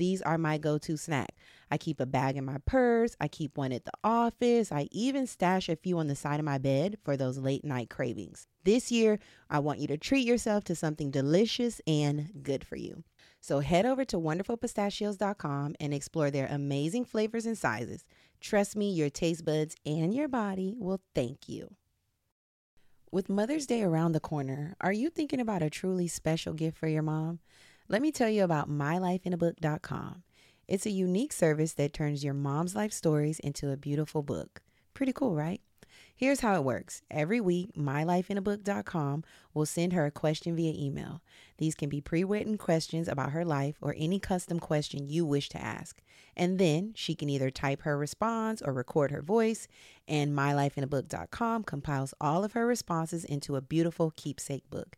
these are my go to snack. I keep a bag in my purse, I keep one at the office, I even stash a few on the side of my bed for those late night cravings. This year, I want you to treat yourself to something delicious and good for you. So head over to wonderfulpistachios.com and explore their amazing flavors and sizes. Trust me, your taste buds and your body will thank you. With Mother's Day around the corner, are you thinking about a truly special gift for your mom? Let me tell you about mylifeinabook.com. It's a unique service that turns your mom's life stories into a beautiful book. Pretty cool, right? Here's how it works. Every week, mylifeinabook.com will send her a question via email. These can be pre written questions about her life or any custom question you wish to ask. And then she can either type her response or record her voice, and mylifeinabook.com compiles all of her responses into a beautiful keepsake book.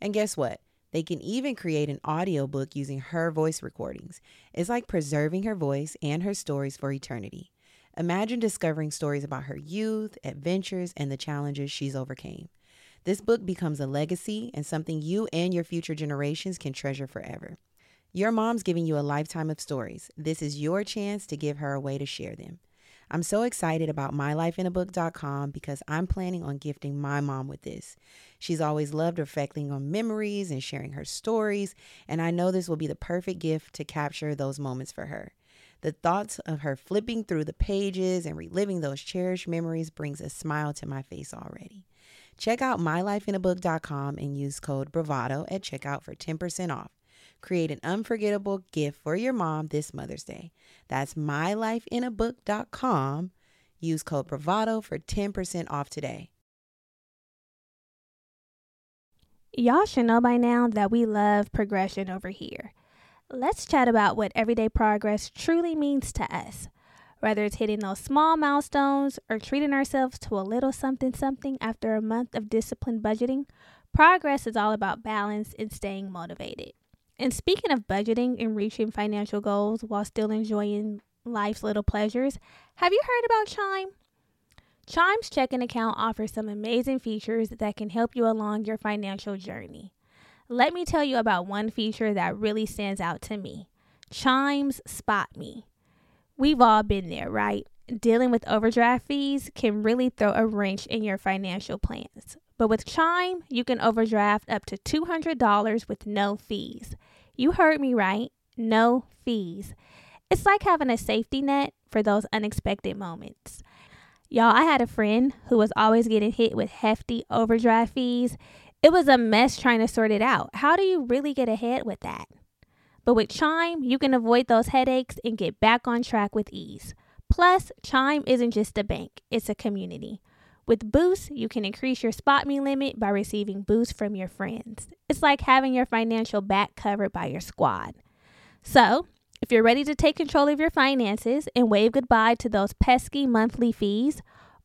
And guess what? They can even create an audiobook using her voice recordings. It's like preserving her voice and her stories for eternity. Imagine discovering stories about her youth, adventures, and the challenges she's overcame. This book becomes a legacy and something you and your future generations can treasure forever. Your mom's giving you a lifetime of stories. This is your chance to give her a way to share them. I'm so excited about mylifeinabook.com because I'm planning on gifting my mom with this. She's always loved reflecting on memories and sharing her stories, and I know this will be the perfect gift to capture those moments for her. The thoughts of her flipping through the pages and reliving those cherished memories brings a smile to my face already. Check out mylifeinabook.com and use code BRAVADO at checkout for 10% off. Create an unforgettable gift for your mom this Mother's Day. That's mylifeinabook.com. Use code BRAVADO for 10% off today. Y'all should know by now that we love progression over here. Let's chat about what everyday progress truly means to us. Whether it's hitting those small milestones or treating ourselves to a little something something after a month of disciplined budgeting, progress is all about balance and staying motivated. And speaking of budgeting and reaching financial goals while still enjoying life's little pleasures, have you heard about Chime? Chime's checking account offers some amazing features that can help you along your financial journey. Let me tell you about one feature that really stands out to me Chime's Spot Me. We've all been there, right? Dealing with overdraft fees can really throw a wrench in your financial plans. But with Chime, you can overdraft up to $200 with no fees. You heard me right. No fees. It's like having a safety net for those unexpected moments. Y'all, I had a friend who was always getting hit with hefty overdraft fees. It was a mess trying to sort it out. How do you really get ahead with that? But with Chime, you can avoid those headaches and get back on track with ease. Plus, Chime isn't just a bank, it's a community. With Boost, you can increase your spot me limit by receiving boosts from your friends. It's like having your financial back covered by your squad. So, if you're ready to take control of your finances and wave goodbye to those pesky monthly fees,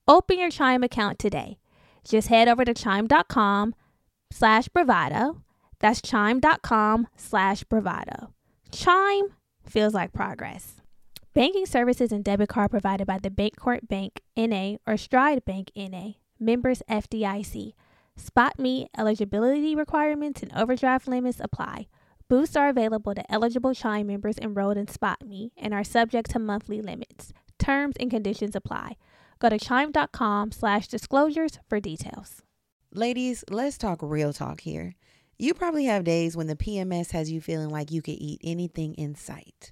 open your Chime account today. Just head over to chime.com slash bravado. That's chime.com slash bravado. Chime feels like progress. Banking services and debit card provided by the Bancorp Bank NA or Stride Bank NA, members FDIC. Spot Me eligibility requirements and overdraft limits apply. Boosts are available to eligible Chime members enrolled in Spot Me and are subject to monthly limits. Terms and conditions apply. Go to chime.com slash disclosures for details. Ladies, let's talk real talk here. You probably have days when the PMS has you feeling like you could eat anything in sight.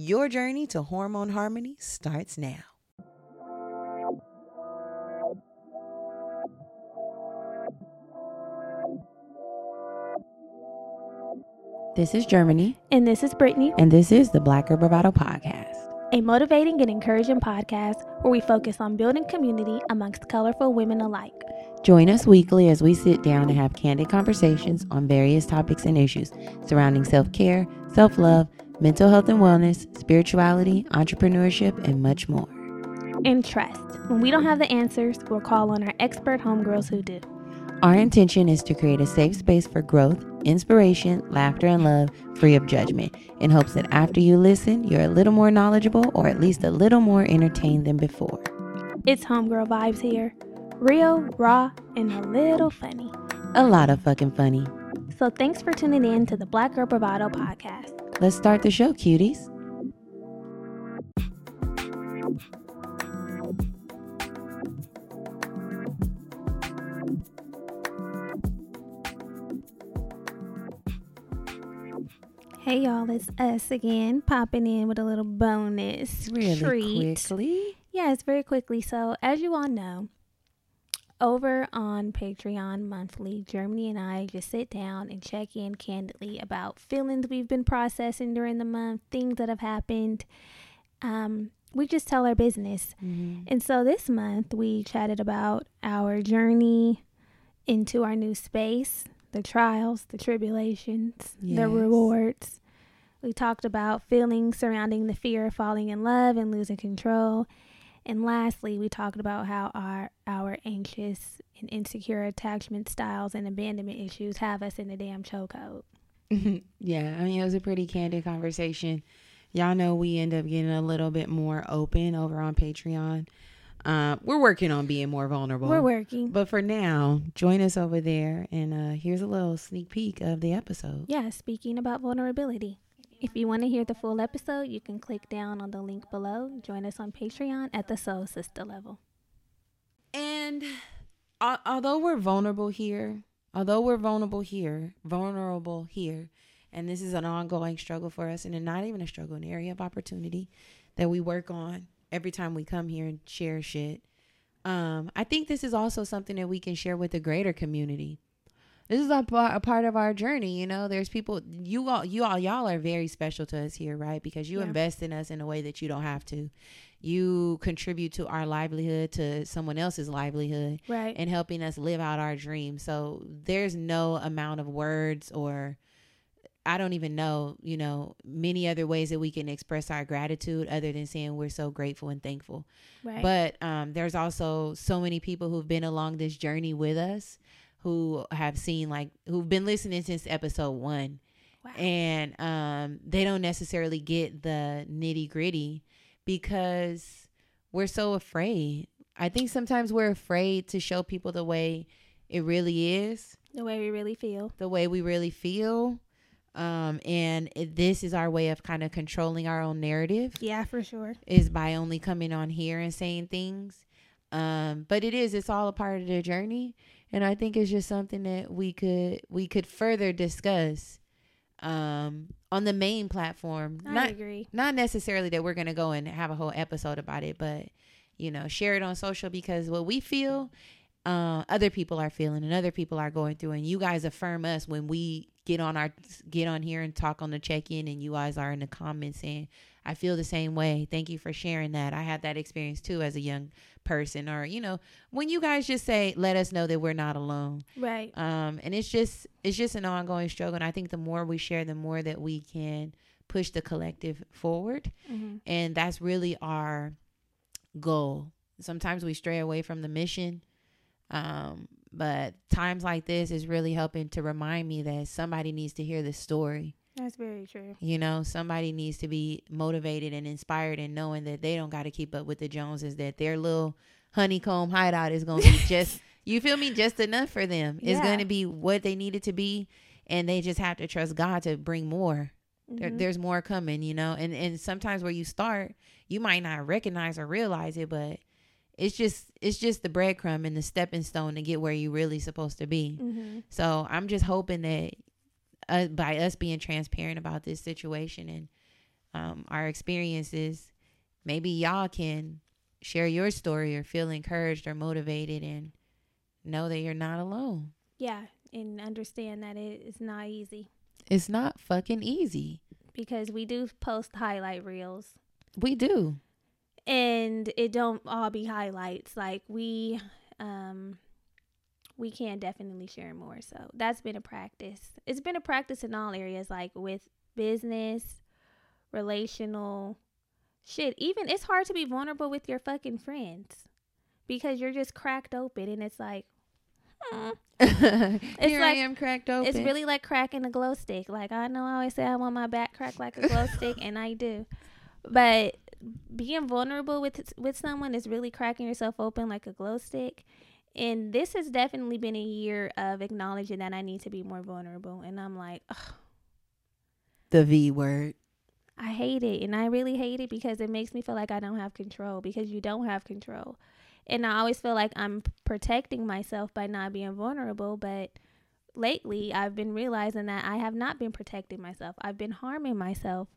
Your journey to hormone harmony starts now. This is Germany. And this is Brittany. And this is the Black Girl Bravado Podcast, a motivating and encouraging podcast where we focus on building community amongst colorful women alike. Join us weekly as we sit down and have candid conversations on various topics and issues surrounding self care, self love, mental health and wellness, spirituality, entrepreneurship, and much more. And trust. When we don't have the answers, we'll call on our expert homegirls who do. Our intention is to create a safe space for growth, inspiration, laughter, and love, free of judgment, in hopes that after you listen, you're a little more knowledgeable or at least a little more entertained than before. It's homegirl vibes here. Real, raw, and a little funny. A lot of fucking funny. So thanks for tuning in to the Black Girl Bravado podcast. Let's start the show, cuties. Hey y'all, it's us again, popping in with a little bonus really treat. quickly. Yes, very quickly. So, as you all know, over on Patreon monthly, Germany and I just sit down and check in candidly about feelings we've been processing during the month, things that have happened. Um, we just tell our business. Mm-hmm. And so this month we chatted about our journey into our new space, the trials, the tribulations, the rewards. We talked about feelings surrounding the fear of falling in love and losing control. And lastly, we talked about how our our anxious and insecure attachment styles and abandonment issues have us in the damn chokehold. yeah, I mean, it was a pretty candid conversation. Y'all know we end up getting a little bit more open over on Patreon. Uh, we're working on being more vulnerable. We're working. But for now, join us over there, and uh, here's a little sneak peek of the episode. Yeah, speaking about vulnerability. If you want to hear the full episode, you can click down on the link below. Join us on Patreon at the Soul Sista level. And al- although we're vulnerable here, although we're vulnerable here, vulnerable here, and this is an ongoing struggle for us, and not even a struggle, an area of opportunity that we work on every time we come here and share shit. Um, I think this is also something that we can share with the greater community. This is a, a part of our journey. You know, there's people you all you all y'all are very special to us here, right? Because you Yeah. invest in us in a way that you don't have to. You contribute to our livelihood, to someone else's livelihood, Right. and helping us live out our dreams. So there's no amount of words or I don't even know, you know, many other ways that we can express our gratitude other than saying we're so grateful and thankful. right. But um, there's also so many people who've been along this journey with us who have seen like who've been listening since episode one wow. and um, they don't necessarily get the nitty gritty because we're so afraid. I think sometimes we're afraid to show people the way it really is, the way we really feel. the way we really feel. Um, and it, this is our way of kind of controlling our own narrative Yeah, for sure. is by only coming on here and saying things. Um, but it is, it's all a part of the journey. And I think it's just something that we could we could further discuss um on the main platform. I not agree. not necessarily that we're gonna go and have a whole episode about it, but you know, share it on social because what we feel, uh, other people are feeling and other people are going through, and you guys affirm us when we get on our get on here and talk on the check in, and you guys are in the comments saying, "I feel the same way." Thank you for sharing that. I had that experience too as a young person, or you know, when you guys just say, "Let us know that we're not alone." Right. um and it's just it's just an ongoing struggle and i think the more we share the more that we can push the collective forward hmm and that's really our goal sometimes we stray away from the mission um but times like this is really helping to remind me that somebody needs to hear this story. That's very true. you know somebody needs to be motivated and inspired and knowing that they don't got to keep up with the joneses that their little honeycomb hideout is going to be just you feel me? Just enough for them. It's going to be what they need it to be and they just have to trust god to bring more. There, Mhm. there's more coming you know? And and sometimes where you start you might not recognize or realize it but it's just it's just the breadcrumb and the stepping stone to get where you really supposed to be Mhm. so I'm just hoping that uh, by us being transparent about this situation and um, our experiences, maybe y'all can share your story or feel encouraged or motivated and know that you're not alone. Yeah, and understand that it is not easy It's not fucking easy. because we do post highlight reels We do. And it don't all be highlights like we um we can definitely share more so that's been a practice it's been a practice in all areas like with business relational shit even it's hard to be vulnerable with your fucking friends because you're just cracked open and it's like hmm. Here I am cracked open. It's really like cracking a glow stick. Like I know I always say I want my back cracked like a glow stick, and I do. But being vulnerable with with someone is really cracking yourself open like a glow stick. And this has definitely been a year of acknowledging that I need to be more vulnerable. And I'm like, ugh, the V word. I hate it. And I really hate it because it makes me feel like I don't have control because you don't have control. And I always feel like I'm protecting myself by not being vulnerable. But lately, I've been realizing that I have not been protecting myself. I've been harming myself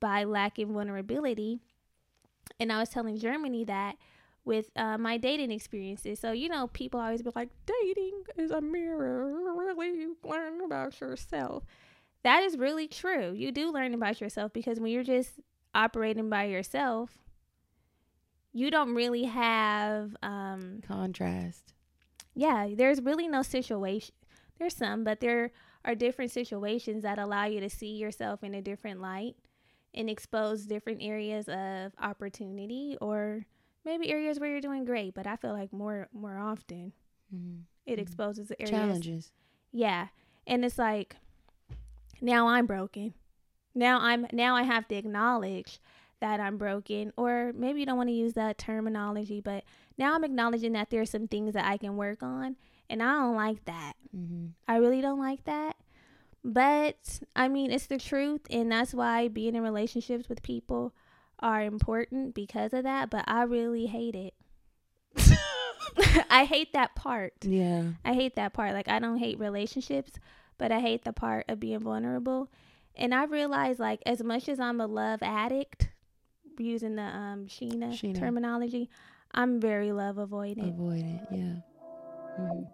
by lacking vulnerability. And I was telling Germany that with uh, my dating experiences. So, you know, people always be like, dating is a mirror. Really learn about yourself. That is really true. You do learn about yourself because when you're just operating by yourself, you don't really have um Contrast. yeah, there's really no situation. There's some, but there are different situations that allow you to see yourself in a different light and expose different areas of opportunity or maybe areas where you're doing great, but I feel like more more often Mhm. it Mhm. exposes the areas Challenges. yeah. And it's like now I'm broken. Now I'm now I have to acknowledge that I'm broken or maybe you don't want to use that terminology, but now I'm acknowledging that there's some things that I can work on and I don't like that. Mm-hmm. I really don't like that. But I mean, it's the truth and that's why being in relationships with people are important because of that, but I really hate it. I hate that part. Yeah. I hate that part. Like I don't hate relationships, but I hate the part of being vulnerable. And I realize like as much as I'm a love addict, using the um Sheena, Sheena. terminology, I'm very love avoidant. Avoid it. Yeah. Mhm.